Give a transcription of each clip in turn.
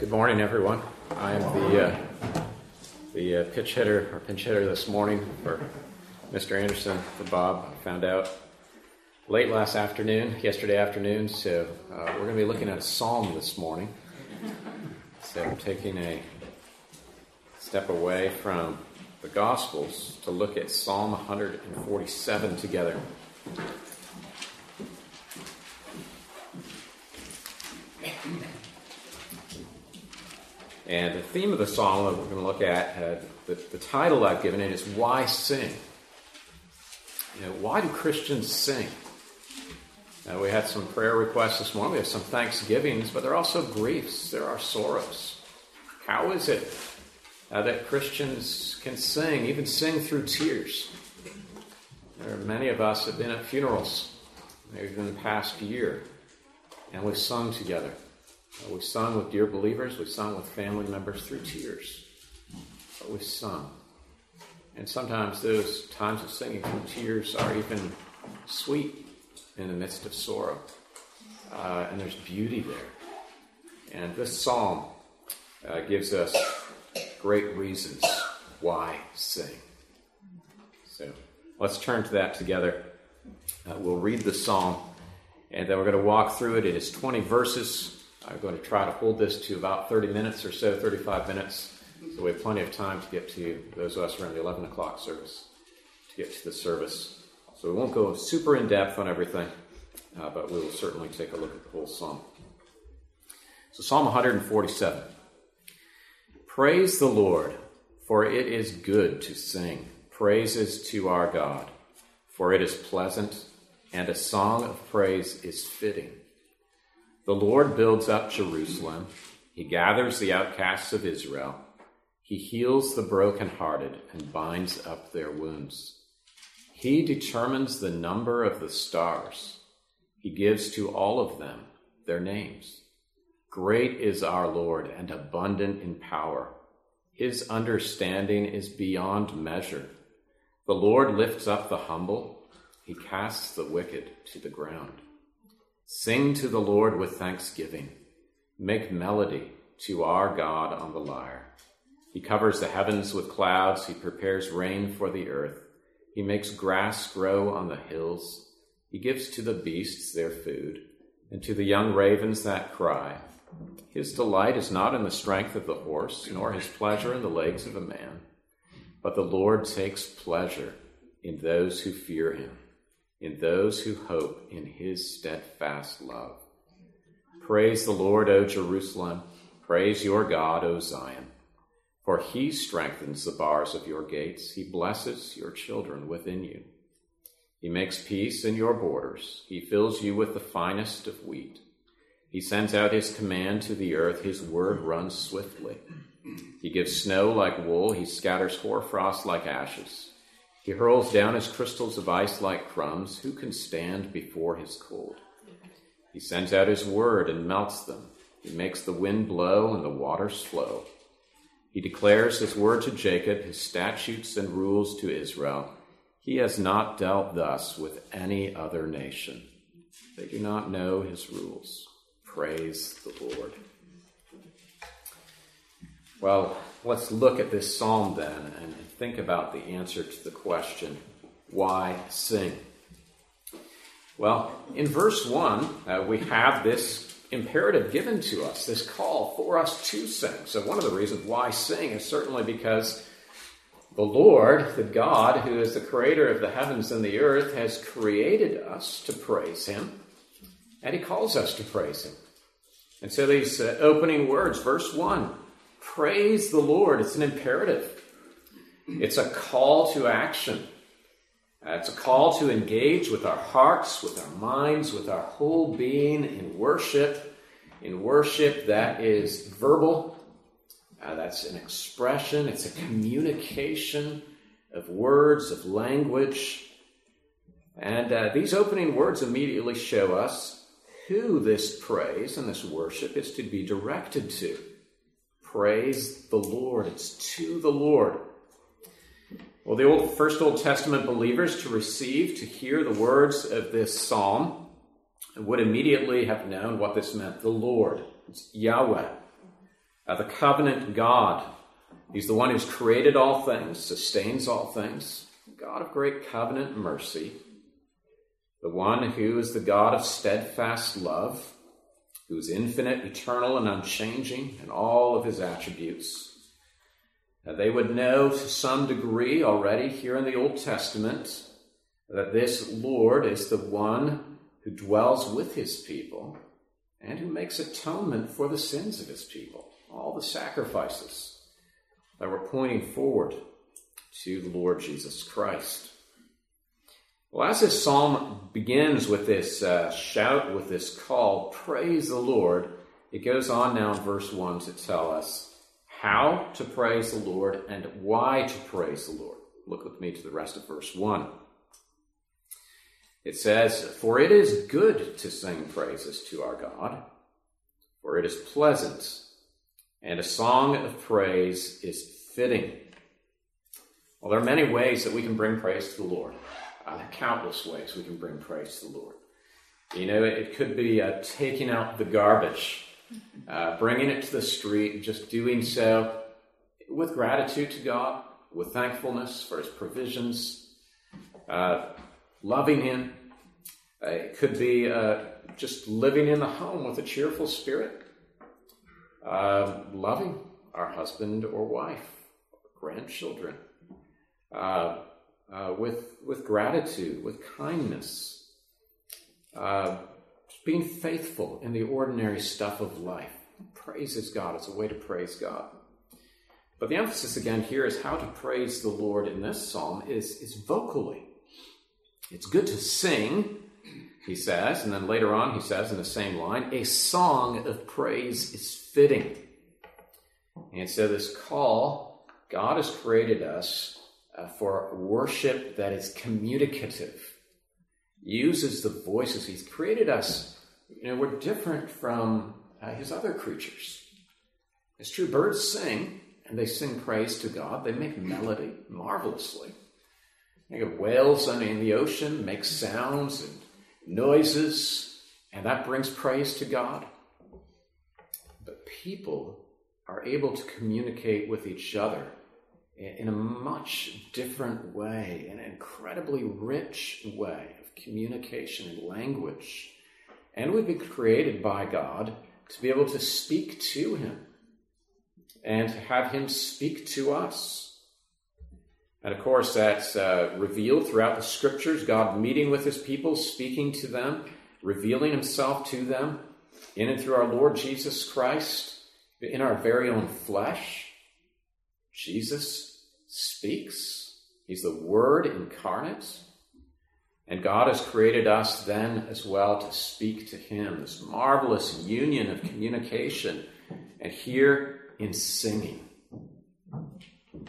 Good morning, everyone. I am the uh, the uh, pitch hitter or pinch hitter this morning for Mr. Anderson for Bob. I found out late last afternoon, yesterday afternoon. So uh, we're going to be looking at a psalm this morning. So I'm taking a step away from the Gospels to look at Psalm 147 together. And the theme of the psalm that we're going to look at, uh, the, the title I've given it is Why Sing? You know, why do Christians sing? Uh, we had some prayer requests this morning. We have some thanksgivings, but there are also griefs. There are sorrows. How is it uh, that Christians can sing, even sing through tears? There are many of us have been at funerals, maybe in the past year, and we've sung together. Uh, we've sung with dear believers, we've sung with family members through tears, but we've sung. And sometimes those times of singing through tears are even sweet in the midst of sorrow. Uh, and there's beauty there. And this psalm uh, gives us great reasons why sing. So let's turn to that together. Uh, we'll read the psalm and then we're going to walk through it. It is 20 verses. I'm going to try to hold this to about 30 minutes or so, 35 minutes. So we have plenty of time to get to those of us around the 11 o'clock service to get to the service. So we won't go super in depth on everything, uh, but we will certainly take a look at the whole psalm. So, Psalm 147 Praise the Lord, for it is good to sing praises to our God, for it is pleasant, and a song of praise is fitting. The Lord builds up Jerusalem. He gathers the outcasts of Israel. He heals the brokenhearted and binds up their wounds. He determines the number of the stars. He gives to all of them their names. Great is our Lord and abundant in power. His understanding is beyond measure. The Lord lifts up the humble. He casts the wicked to the ground. Sing to the Lord with thanksgiving. Make melody to our God on the lyre. He covers the heavens with clouds. He prepares rain for the earth. He makes grass grow on the hills. He gives to the beasts their food, and to the young ravens that cry. His delight is not in the strength of the horse, nor his pleasure in the legs of a man. But the Lord takes pleasure in those who fear him in those who hope in his steadfast love. Praise the Lord, O Jerusalem. Praise your God, O Zion. For he strengthens the bars of your gates. He blesses your children within you. He makes peace in your borders. He fills you with the finest of wheat. He sends out his command to the earth. His word runs swiftly. He gives snow like wool. He scatters hoarfrost like ashes. He hurls down his crystals of ice like crumbs. Who can stand before his cold? He sends out his word and melts them. He makes the wind blow and the waters flow. He declares his word to Jacob, his statutes and rules to Israel. He has not dealt thus with any other nation. They do not know his rules. Praise the Lord. Well, let's look at this psalm then and think about the answer to the question, why sing? Well, in verse 1, uh, we have this imperative given to us, this call for us to sing. So, one of the reasons why sing is certainly because the Lord, the God who is the creator of the heavens and the earth, has created us to praise Him, and He calls us to praise Him. And so, these uh, opening words, verse 1, praise the Lord, it's an imperative. It's a call to action. Uh, it's a call to engage with our hearts, with our minds, with our whole being in worship, in worship that is verbal, uh, that's an expression, it's a communication of words, of language. And uh, these opening words immediately show us who this praise and this worship is to be directed to. Praise the Lord. It's to the Lord. Well, the old, first Old Testament believers to receive, to hear the words of this psalm, would immediately have known what this meant. The Lord, Yahweh. Uh, the covenant God. He's the one who's created all things, sustains all things. God of great covenant mercy. The one who is the God of steadfast love, who is infinite, eternal, and unchanging in all of his attributes. Uh, they would know to some degree already here in the Old Testament that this Lord is the one who dwells with his people and who makes atonement for the sins of his people all the sacrifices that were pointing forward to the Lord Jesus Christ. Well, as this psalm begins with this uh, shout, with this call, praise the Lord, it goes on now in verse 1 to tell us how to praise the Lord and why to praise the Lord. Look with me to the rest of verse 1. It says, For it is good to sing praises to our God, for it is pleasant and a song of praise is fitting. Well, there are many ways that we can bring praise to the Lord. Uh, countless ways we can bring praise to the Lord. You know, it could be uh, taking out the garbage, uh, bringing it to the street, and just doing so with gratitude to God, with thankfulness for His provisions, uh, loving Him. Uh, it could be uh, just living in the home with a cheerful spirit, uh, loving our husband or wife, or grandchildren, with, with gratitude, with kindness, being faithful in the ordinary stuff of life. Praises God. It's a way to praise God. But the emphasis again here is how to praise the Lord in this psalm is, is vocally. It's good to sing, he says, and then later on he says in the same line, a song of praise is fitting. And so, this call, God has created us uh, for worship that is communicative, uses the voices. He's created us, you know, we're different from uh, His other creatures. It's true, birds sing, and they sing praise to God. They make melody marvelously. You know, whales in the ocean make sounds and noises, and that brings praise to God But people are able to communicate with each other in a much different way, an incredibly rich way communication and language. And we've been created by God to be able to speak to Him and to have Him speak to us. And of course, that's uh, revealed throughout the scriptures God meeting with His people, speaking to them, revealing Himself to them in and through our Lord Jesus Christ, in our very own flesh, Jesus speaks. He's the Word incarnate. And God has created us then as well to speak to Him, this marvelous union of communication. And here in singing,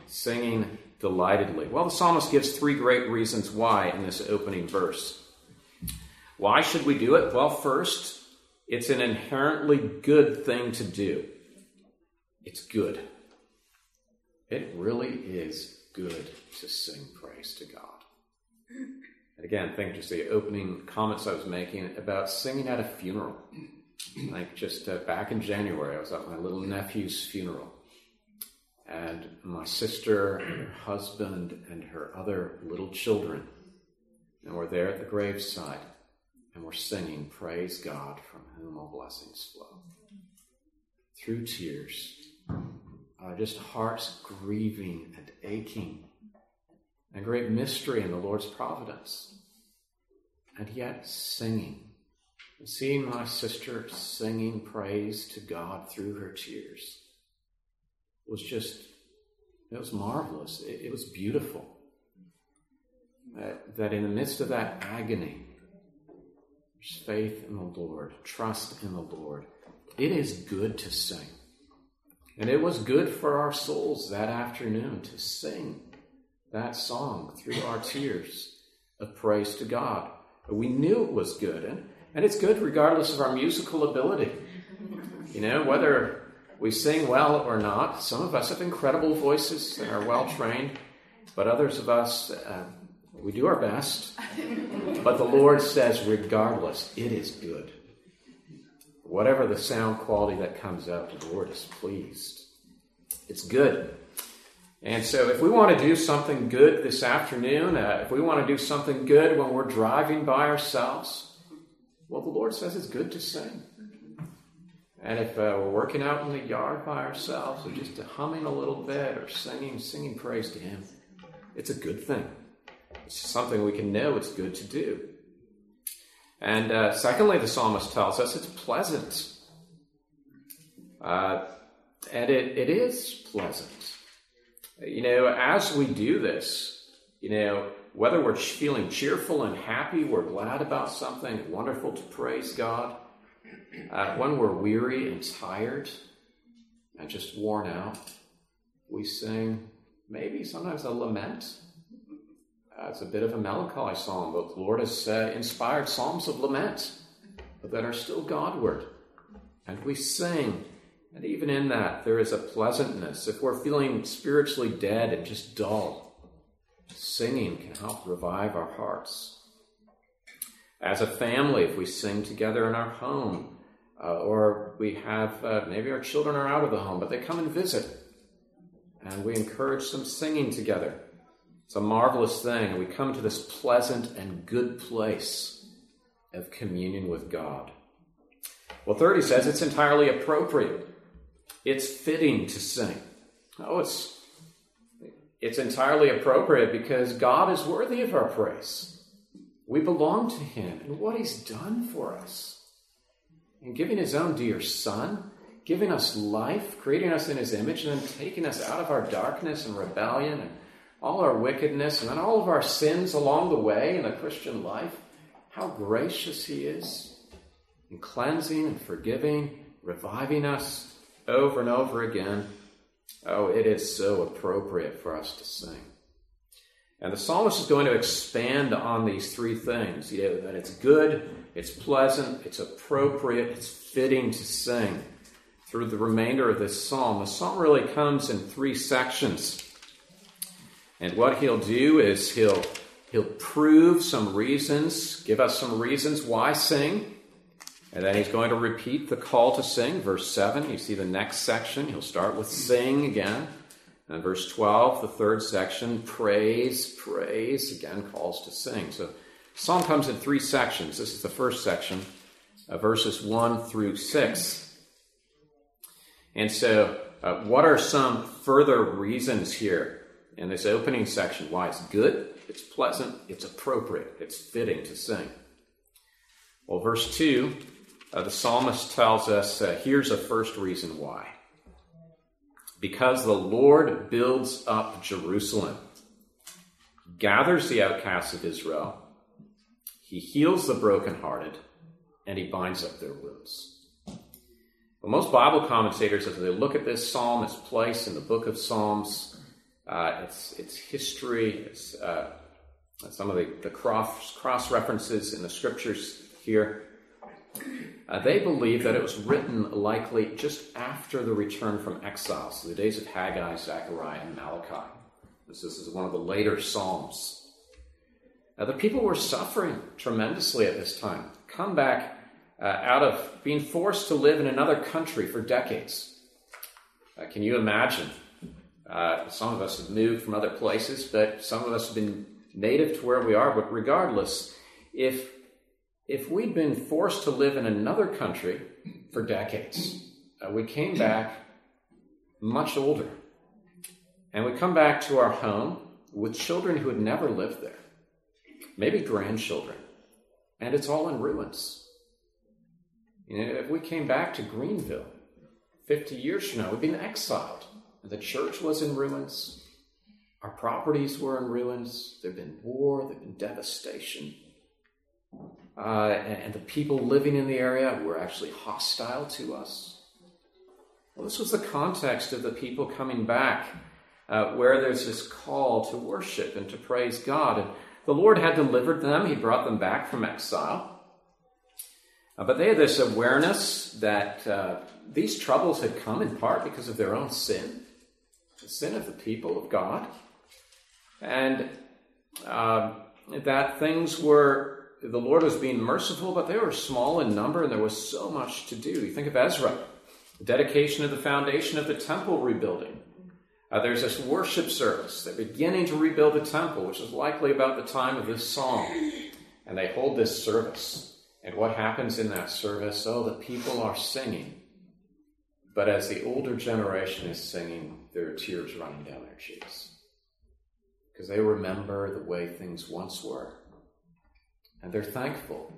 singing delightedly. Well, the psalmist gives three great reasons why in this opening verse. Why should we do it? Well, first, it's an inherently good thing to do. It's good. It really is good to sing praise to God. And again, think just the opening comments I was making about singing at a funeral. Like just uh, back in January, I was at my little nephew's funeral. And my sister and her husband and her other little children, and we're there at the graveside and we're singing, Praise God from whom all blessings flow. Through tears, uh, just hearts grieving and aching, and great mystery in the Lord's providence, and yet singing. Seeing my sister singing praise to God through her tears was just, it was marvelous. It, it was beautiful. That, that in the midst of that agony, there's faith in the Lord, trust in the Lord. It is good to sing. And it was good for our souls that afternoon to sing that song through our tears of praise to God. We knew it was good, and, and it's good regardless of our musical ability. You know, whether we sing well or not, some of us have incredible voices and are well trained, but others of us, uh, we do our best. But the Lord says, regardless, it is good. whatever the sound quality that comes out, the Lord is pleased. It's good. And so, if we want to do something good this afternoon, uh, if we want to do something good when we're driving by ourselves, well, the Lord says it's good to sing. And if uh, we're working out in the yard by ourselves, or just humming a little bit, or singing, singing praise to Him, it's a good thing. It's something we can know it's good to do. And uh, secondly, the psalmist tells us it's pleasant. Uh, and it, it is pleasant. You know, as we do this, you know, whether we're feeling cheerful and happy, we're glad about something, wonderful to praise God, uh, when we're weary and tired and just worn out, we sing maybe sometimes a lament. Uh, it's a bit of a melancholy psalm, but the Lord has uh, inspired psalms of lament that are still Godward. And we sing and even in that, there is a pleasantness. If we're feeling spiritually dead and just dull, singing can help revive our hearts. As a family, if we sing together in our home, uh, or we have uh, maybe our children are out of the home, but they come and visit, and we encourage some singing together. It's a marvelous thing. We come to this pleasant and good place of communion with God. Well, 30 says it's entirely appropriate it's fitting to sing. Oh, it's it's entirely appropriate because God is worthy of our praise. We belong to Him and what He's done for us. In giving His own dear Son, giving us life, creating us in His image, and then taking us out of our darkness and rebellion and all our wickedness and all of our sins along the way in the Christian life. How gracious He is in cleansing and forgiving, reviving us, over and over again. Oh, it is so appropriate for us to sing. And the psalmist is going to expand on these three things you know, that it's good, it's pleasant, it's appropriate, it's fitting to sing through the remainder of this psalm. The psalm really comes in three sections. And what he'll do is he'll he'll prove some reasons, give us some reasons why sing. And then he's going to repeat the call to sing. Verse 7, you see the next section. He'll start with sing again. And verse 12, the third section, praise, praise, again calls to sing. So Psalm comes in three sections. This is the first section, uh, verses 1 through 6. And so, uh, what are some further reasons here in this opening section why it's good, it's pleasant, it's appropriate, it's fitting to sing? Well, verse 2 uh, the psalmist tells us uh, here's a first reason why. Because the Lord builds up Jerusalem, gathers the outcasts of Israel, he heals the brokenhearted, and he binds up their wounds. Well, most Bible commentators, as they look at this psalm, its place in the book of Psalms, uh, its, its history, its, uh, some of the, the cross, cross references in the scriptures here, uh, they believe that it was written likely just after the return from exile, so the days of Haggai, Zechariah, and Malachi. This is one of the later Psalms. Now, the people were suffering tremendously at this time. Come back uh, out of being forced to live in another country for decades. Uh, can you imagine? Uh, some of us have moved from other places, but some of us have been native to where we are. But regardless, if if we'd been forced to live in another country for decades, uh, we came back much older. And we come back to our home with children who had never lived there, maybe grandchildren, and it's all in ruins. You know, if we came back to Greenville 50 years from now, we'd been exiled. The church was in ruins. Our properties were in ruins. There'd been war, there'd been devastation uh, and the people living in the area were actually hostile to us. Well, this was the context of the people coming back, uh, where there's this call to worship and to praise God. And the Lord had delivered them, He brought them back from exile. Uh, but they had this awareness that uh, these troubles had come in part because of their own sin, the sin of the people of God, and uh, that things were the Lord was being merciful, but they were small in number and there was so much to do. You think of Ezra, the dedication of the foundation of the temple rebuilding. Uh, there's this worship service. They're beginning to rebuild the temple, which is likely about the time of this psalm. And they hold this service. And what happens in that service? Oh, the people are singing. But as the older generation is singing, there are tears running down their cheeks. Because they remember the way things once were. And they're thankful,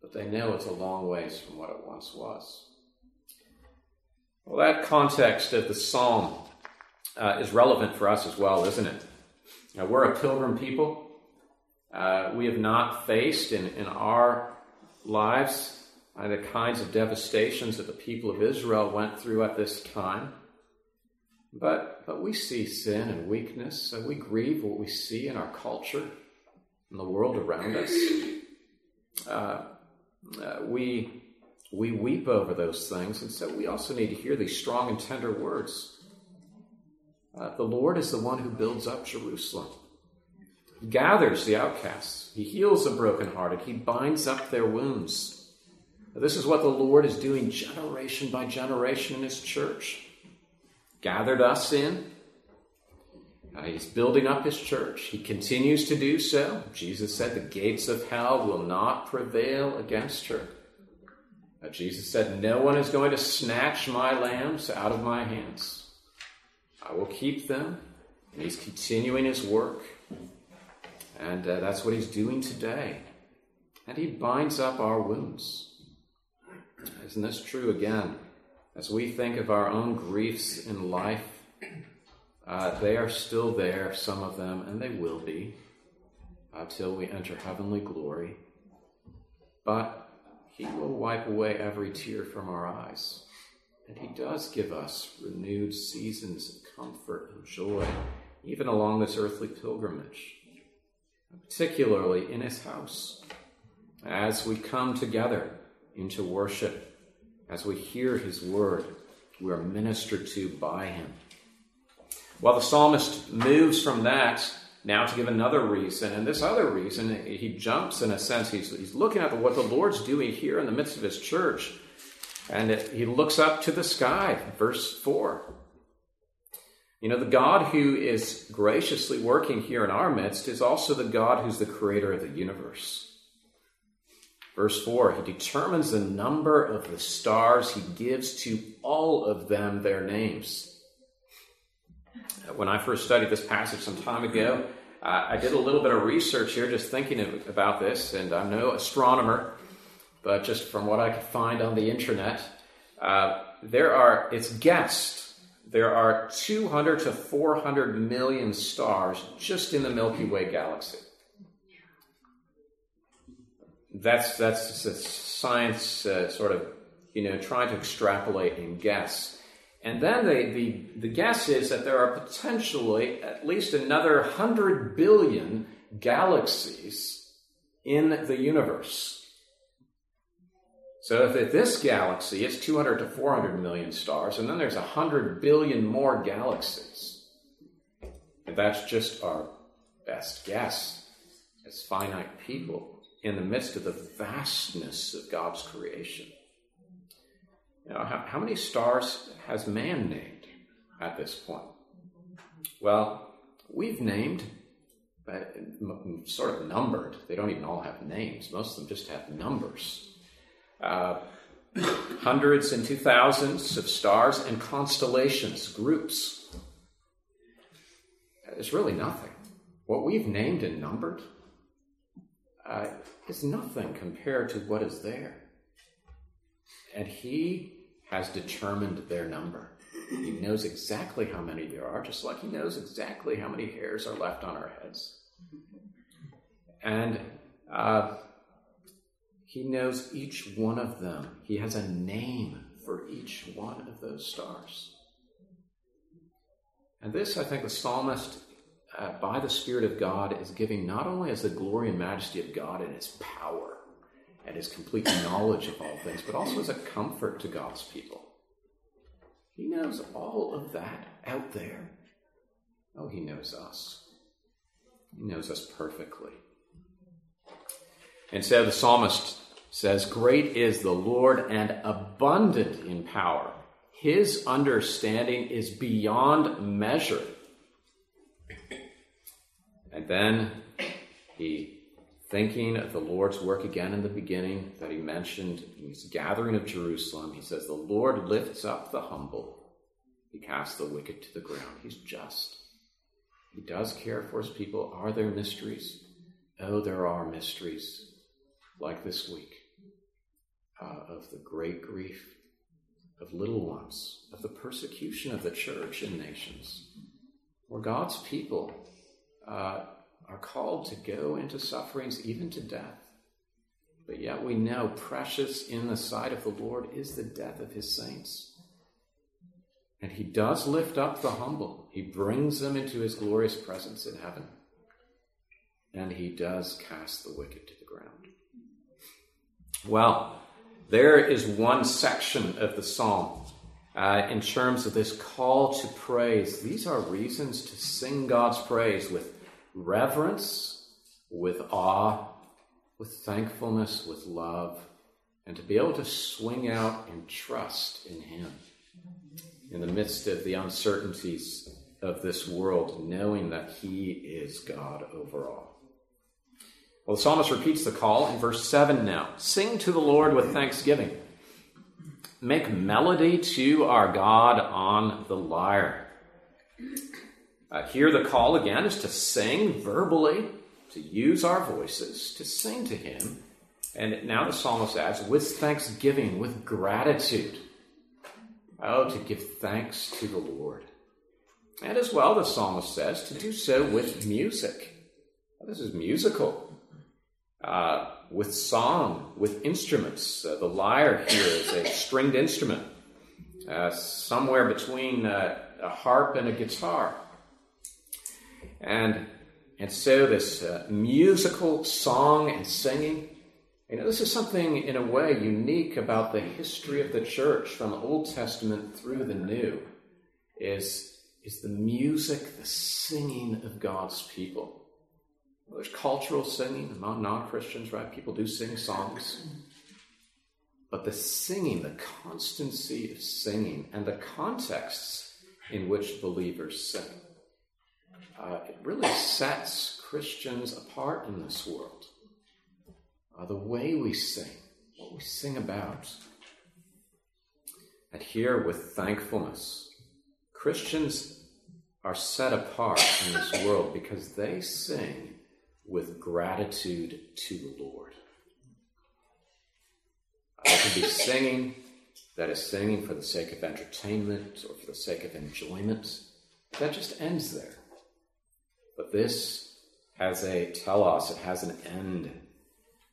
but they know it's a long ways from what it once was. Well, that context of the psalm uh, is relevant for us as well, isn't it? Now, we're a pilgrim people. Uh, we have not faced in, in our lives uh, the kinds of devastations that the people of Israel went through at this time. But, but we see sin and weakness, and we grieve what we see in our culture, in the world around us. Uh, uh, we, we weep over those things, and so we also need to hear these strong and tender words. Uh, the Lord is the one who builds up Jerusalem. He gathers the outcasts. He heals the brokenhearted. He binds up their wounds. This is what the Lord is doing generation by generation in His church. Gathered us in. Uh, he's building up His church. He continues to do so. Jesus said, The gates of hell will not prevail against her. Uh, Jesus said, No one is going to snatch my lambs out of my hands. I will keep them. And He's continuing His work. And uh, that's what He's doing today. And He binds up our wounds. Isn't this true again? As we think of our own griefs in life, uh, they are still there, some of them, and they will be until we enter heavenly glory. But He will wipe away every tear from our eyes. And He does give us renewed seasons of comfort and joy, even along this earthly pilgrimage, particularly in His house. As we come together into worship. As we hear his word, we are ministered to by him. While the psalmist moves from that now to give another reason, and this other reason, he jumps in a sense. He's, he's looking at what the Lord's doing here in the midst of his church, and it, he looks up to the sky, verse 4. You know, the God who is graciously working here in our midst is also the God who's the creator of the universe. Verse 4 He determines the number of the stars, He gives to all of them their names. When I first studied this passage some time ago, uh, I did a little bit of research here just thinking about this, and I'm no astronomer, but just from what I could find on the internet, uh, there are, it's guessed, there are 200 to 400 million stars just in the Milky Way galaxy that's that's science uh, sort of you know trying to extrapolate and guess. And then the, the, the guess is that there are potentially at least another 100 billion galaxies in the universe. So if this galaxy is 200 to 400 million stars, and then there's 100 billion more galaxies, and that's just our best guess as finite people in the midst of the vastness of God's creation. You know, how, how many stars has man named at this point? Well, we've named, but sort of numbered. They don't even all have names. Most of them just have numbers. Uh, hundreds and two thousands of stars and constellations, groups. It's really nothing. What we've named and numbered uh, is nothing compared to what is there. And He has determined their number. He knows exactly how many there are, just like He knows exactly how many hairs are left on our heads. And uh, He knows each one of them. He has a name for each one of those stars. And this, I think, the psalmist uh, by the Spirit of God is giving not only as the glory and majesty of God and His power and His complete knowledge of all things, but also as a comfort to God's people. He knows all of that out there. Oh, He knows us. He knows us perfectly. And so the psalmist says, Great is the Lord and abundant in power. His understanding is beyond measure. And then he, thinking of the Lord's work again in the beginning that he mentioned in his gathering of Jerusalem, he says, The Lord lifts up the humble, he casts the wicked to the ground. He's just. He does care for his people. Are there mysteries? Oh, there are mysteries, like this week, uh, of the great grief of little ones, of the persecution of the church and nations, where God's people uh, are called to go into sufferings, even to death. But yet we know precious in the sight of the Lord is the death of his saints. And he does lift up the humble, he brings them into his glorious presence in heaven. And he does cast the wicked to the ground. Well, there is one section of the psalm uh, in terms of this call to praise. These are reasons to sing God's praise with reverence, with awe, with thankfulness, with love, and to be able to swing out in trust in Him in the midst of the uncertainties of this world, knowing that He is God over all. Well, the psalmist repeats the call in verse 7 now Sing to the Lord with thanksgiving. Make melody to our God on the lyre. Uh, here, the call again is to sing verbally, to use our voices, to sing to Him. And now the psalmist adds, with thanksgiving, with gratitude. Oh, to give thanks to the Lord. And as well, the psalmist says, to do so with music. This is musical. Uh, with song, with instruments. Uh, the lyre here is a stringed instrument, uh, somewhere between uh, a harp and a guitar. And, and so, this uh, musical song and singing you know, this is something in a way unique about the history of the church from the Old Testament through the New is, is the music, the singing of God's people. There's cultural singing among non-Christians, right? People do sing songs. But the singing, the constancy of singing, and the contexts in which believers sing, uh, it really sets Christians apart in this world uh, the way we sing, what we sing about. And here, with thankfulness, Christians are set apart in this world because they sing with gratitude to the Lord. They can be singing that is singing for the sake of entertainment or for the sake of enjoyment. That just ends there. But this has a telos, it has an end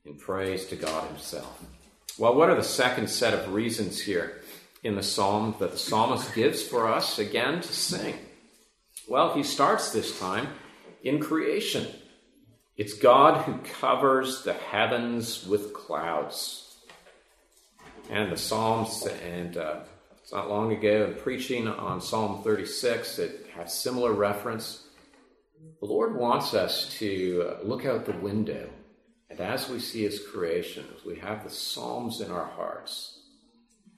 in praise to God Himself. Well, what are the second set of reasons here in the psalm that the psalmist gives for us again to sing? Well, he starts this time in creation. It's God who covers the heavens with clouds. And the Psalms, and uh, it's not long ago, in preaching on Psalm 36, it has similar reference. The Lord wants us to look out the window and as we see his creation, we have the Psalms in our hearts,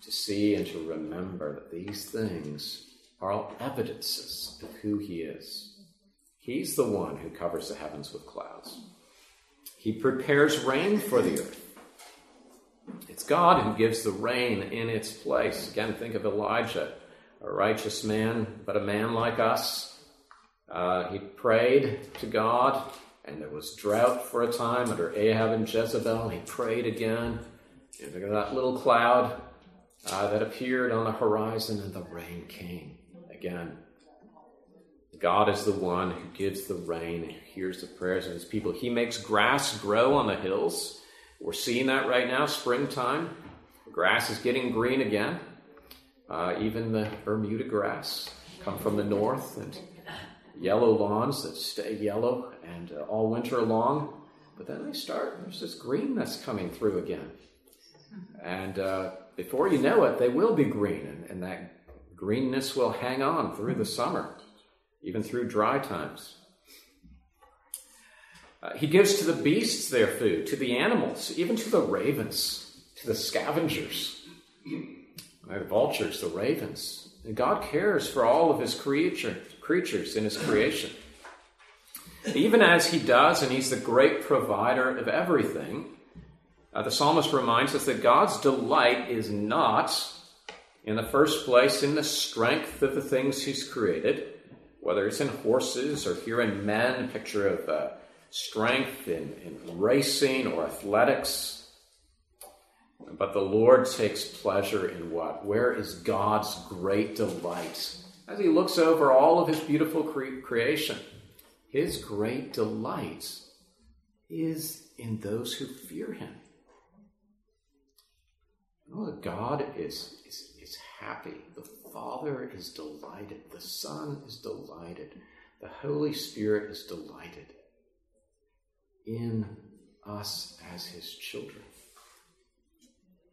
to see and to remember that these things are all evidences of who he is. He's the one who covers the heavens with clouds. He prepares rain for the earth. It's God who gives the rain in its place. Again, think of Elijah, a righteous man, but a man like us. Uh, he prayed to God and there was drought for a time under Ahab and Jezebel, he prayed again. And there was that little cloud uh, that appeared on the horizon, and the rain came again. God is the one who gives the rain and hears the prayers of his people. He makes grass grow on the hills. We're seeing that right now, springtime. Grass is getting green again. Uh, even the Bermuda grass come from the north and yellow lawns that stay yellow and uh, all winter long. But then they start, there's this green that's coming through again. And uh, before you know it, they will be green, and, and that greenness will hang on through the summer, even through dry times. Uh, he gives to the beasts their food, to the animals, even to the ravens, to the scavengers, the vultures, the ravens. And God cares for all of his creature, creatures in his creation. Even as he does, and he's the great provider of everything, uh, the psalmist reminds us that God's delight is not, in the first place, in the strength of the things he's created, whether it's in horses or here in men, a picture of uh, strength in, in racing or athletics. But the Lord takes pleasure in what? Where is God's great delight? As he looks over all of his beautiful cre- creation, his great delight is in those who fear him. Oh, God is, is, is happy. The Father is delighted. The Son is delighted. The Holy Spirit is delighted in us as his children.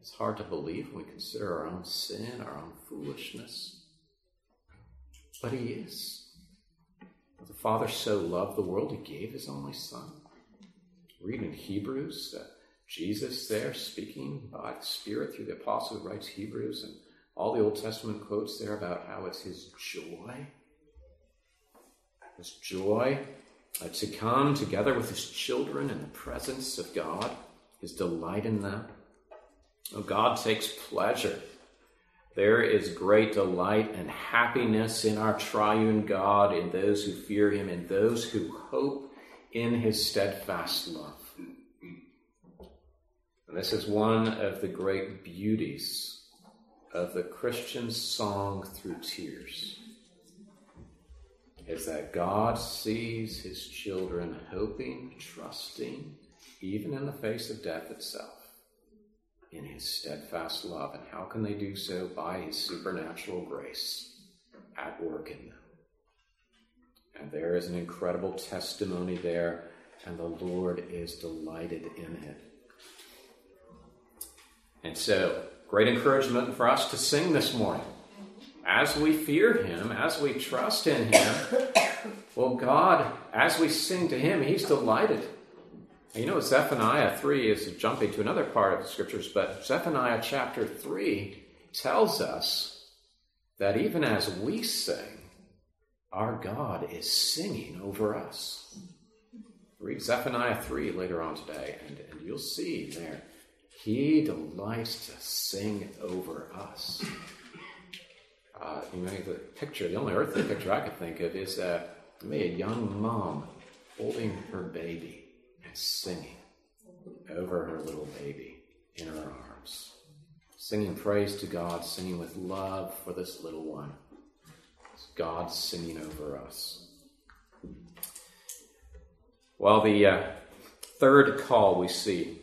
It's hard to believe when we consider our own sin, our own foolishness. But he is. The Father so loved the world, he gave his only Son. Read in Hebrews, that Jesus there speaking by the Spirit through the apostle writes Hebrews, and all the Old Testament quotes there about how it's his joy. His joy uh, to come together with his children in the presence of God, his delight in them. Oh, God takes pleasure. There is great delight and happiness in our triune God, in those who fear him, in those who hope in his steadfast love. And this is one of the great beauties of the Christian song through tears is that God sees his children hoping, trusting, even in the face of death itself, in his steadfast love. And how can they do so? By his supernatural grace at work in them. And there is an incredible testimony there, and the Lord is delighted in it. And so, great encouragement for us to sing this morning as we fear Him, as we trust in Him, well, God, as we sing to Him, He's delighted. You know, Zephaniah 3 is jumping to another part of the scriptures, but Zephaniah chapter 3 tells us that even as we sing, our God is singing over us. Read Zephaniah 3 later on today, and, and you'll see there, He delights to sing over us uh, you know, the picture, the only earthly picture I could think of is uh, me, a young mom holding her baby singing over her little baby in her arms, singing praise to God, singing with love for this little one. It's God singing over us. Well, the uh, third call we see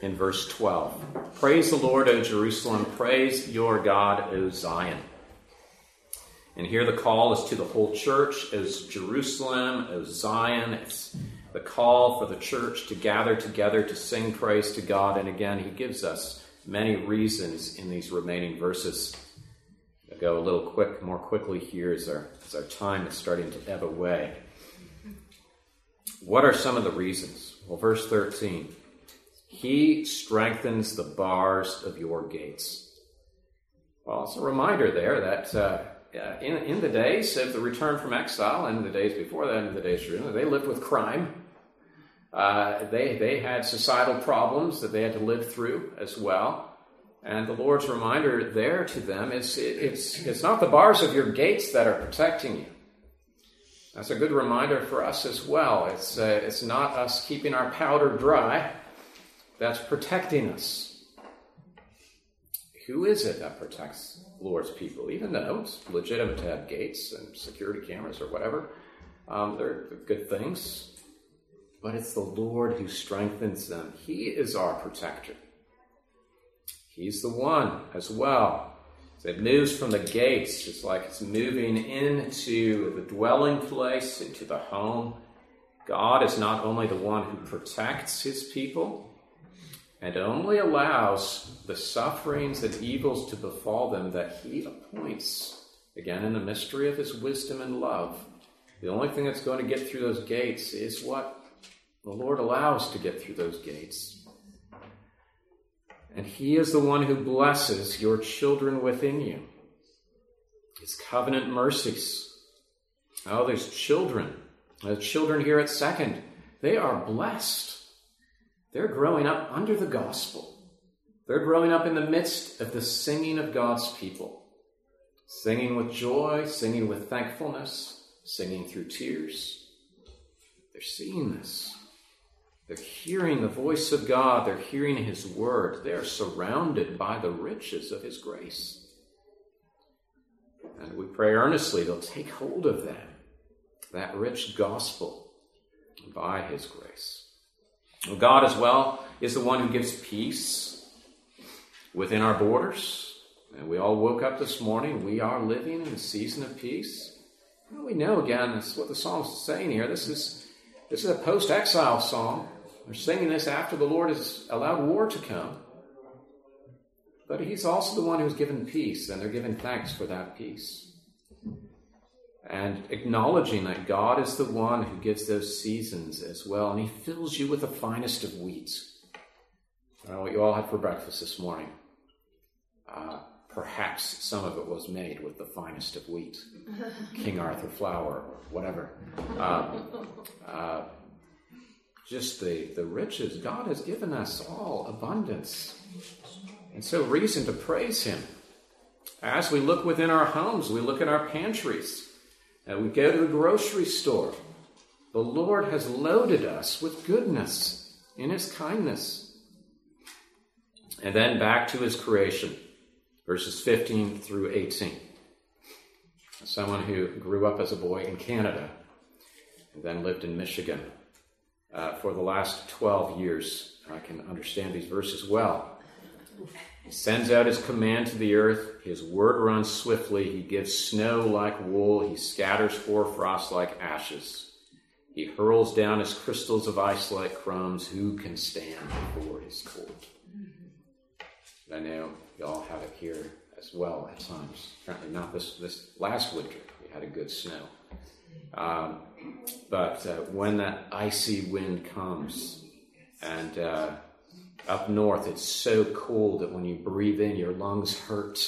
in verse 12 Praise the Lord, O Jerusalem, praise your God, O Zion. And here the call is to the whole church as Jerusalem, as Zion. It's the call for the church to gather together to sing praise to God. And again, he gives us many reasons in these remaining verses. I'll go a little quick, more quickly here as our, as our time is starting to ebb away. What are some of the reasons? Well, verse 13 He strengthens the bars of your gates. Well, it's a reminder there that. Uh, in, in the days of the return from exile and the days before that, in the days Jerusalem, they lived with crime. Uh, they, they had societal problems that they had to live through as well. And the Lord's reminder there to them is it, it's, it's not the bars of your gates that are protecting you. That's a good reminder for us as well. It's, uh, it's not us keeping our powder dry that's protecting us. Who is it that protects Lord's people, even though it's legitimate to have gates and security cameras or whatever. Um, they're, they're good things. But it's the Lord who strengthens them. He is our protector. He's the one as well. It moves from the gates, just like it's moving into the dwelling place, into the home. God is not only the one who protects his people, and only allows the sufferings and evils to befall them that he appoints. Again, in the mystery of his wisdom and love, the only thing that's going to get through those gates is what? The Lord allows to get through those gates. And He is the one who blesses your children within you. His covenant mercies. Oh, there's children. The children here at Second, they are blessed. They're growing up under the gospel. They're growing up in the midst of the singing of God's people, singing with joy, singing with thankfulness, singing through tears. They're seeing this. They're hearing the voice of God. They're hearing His word. They're surrounded by the riches of His grace. And we pray earnestly they'll take hold of that, that rich gospel by His grace. Well, God, as well, is the one who gives peace within our borders. And we all woke up this morning. We are living in a season of peace. Well, we know, again, that's what the psalmist is saying here. This is, this is a post exile song. They're singing this after the Lord has allowed war to come. But He's also the one who's given peace, and they're giving thanks for that peace. And acknowledging that God is the one who gives those seasons as well, and He fills you with the finest of wheat. I know what you all had for breakfast this morning. Uh, perhaps some of it was made with the finest of wheat, King Arthur flour, or whatever. Uh, uh, just the, the riches. God has given us all abundance. And so, reason to praise Him. As we look within our homes, we look at our pantries, and we go to the grocery store. The Lord has loaded us with goodness in His kindness. And then back to His creation, verses 15 through 18. Someone who grew up as a boy in Canada and then lived in Michigan uh, for the last 12 years. I can understand these verses well. He sends out his command to the earth. His word runs swiftly. He gives snow like wool. He scatters hoarfrost like ashes. He hurls down his crystals of ice like crumbs. Who can stand before his cold? I know y'all have it here as well at times. Apparently, not this, this last winter. We had a good snow. Um, but uh, when that icy wind comes, and uh, up north it's so cold that when you breathe in, your lungs hurt,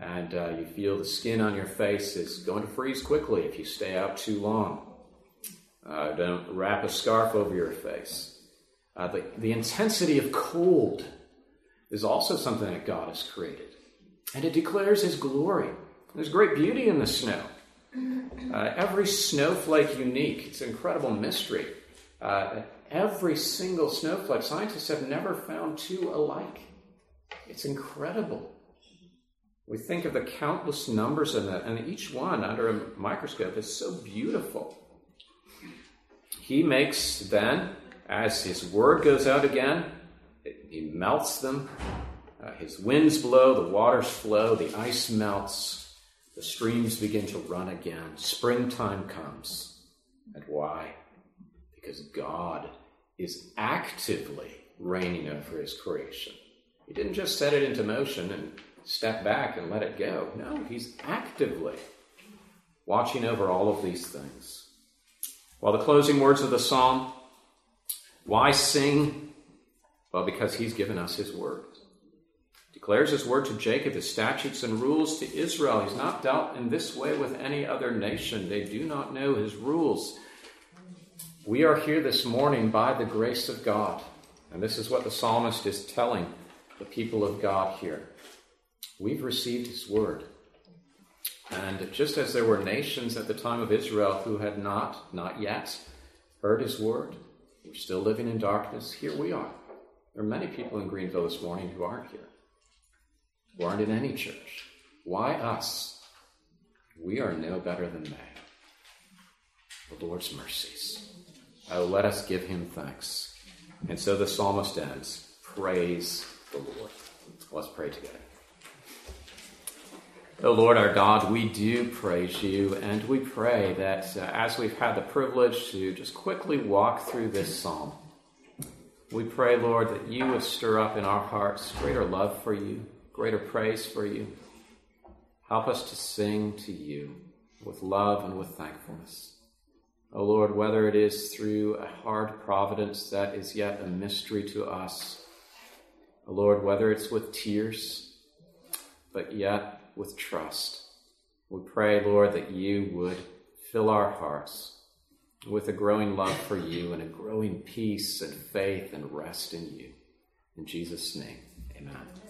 and uh, you feel the skin on your face is going to freeze quickly if you stay out too long. Uh, don't wrap a scarf over your face. Uh, the, the intensity of cold is also something that God has created, and it declares His glory. There's great beauty in the snow. Uh, every snowflake unique. It's an incredible mystery. Uh, every single snowflake, scientists have never found two alike. It's incredible. We think of the countless numbers in it, and each one under a microscope is so beautiful. He makes then, as his word goes out again, it, he melts them. Uh, his winds blow, the waters flow, the ice melts. The streams begin to run again. Springtime comes. And why? Because God is actively reigning over his creation. He didn't just set it into motion and step back and let it go. No, he's actively watching over all of these things. While the closing words of the psalm, why sing? Well, because he's given us his word declares his word to Jacob, his statutes and rules to Israel. He's not dealt in this way with any other nation. They do not know his rules. We are here this morning by the grace of God. And this is what the psalmist is telling the people of God here. We've received his word. And just as there were nations at the time of Israel who had not, not yet, heard his word, we're still living in darkness, here we are. There are many people in Greenville this morning who aren't here who aren't in any church. Why us? We are no better than they. The Lord's mercies. Oh, let us give him thanks. And so the psalmist ends Praise the Lord. Let's pray together. Oh Lord our God, we do praise you, and we pray that uh, as we've had the privilege to just quickly walk through this psalm, we pray, Lord, that you would stir up in our hearts greater love for you, greater praise for you. Help us to sing to you with love and with thankfulness. O Lord, whether it is through a hard providence that is yet a mystery to us, O Lord, whether it's with tears, but yet with trust, we pray, Lord, that you would fill our hearts with a growing love for you and a growing peace and faith and rest in you. In Jesus' name, amen.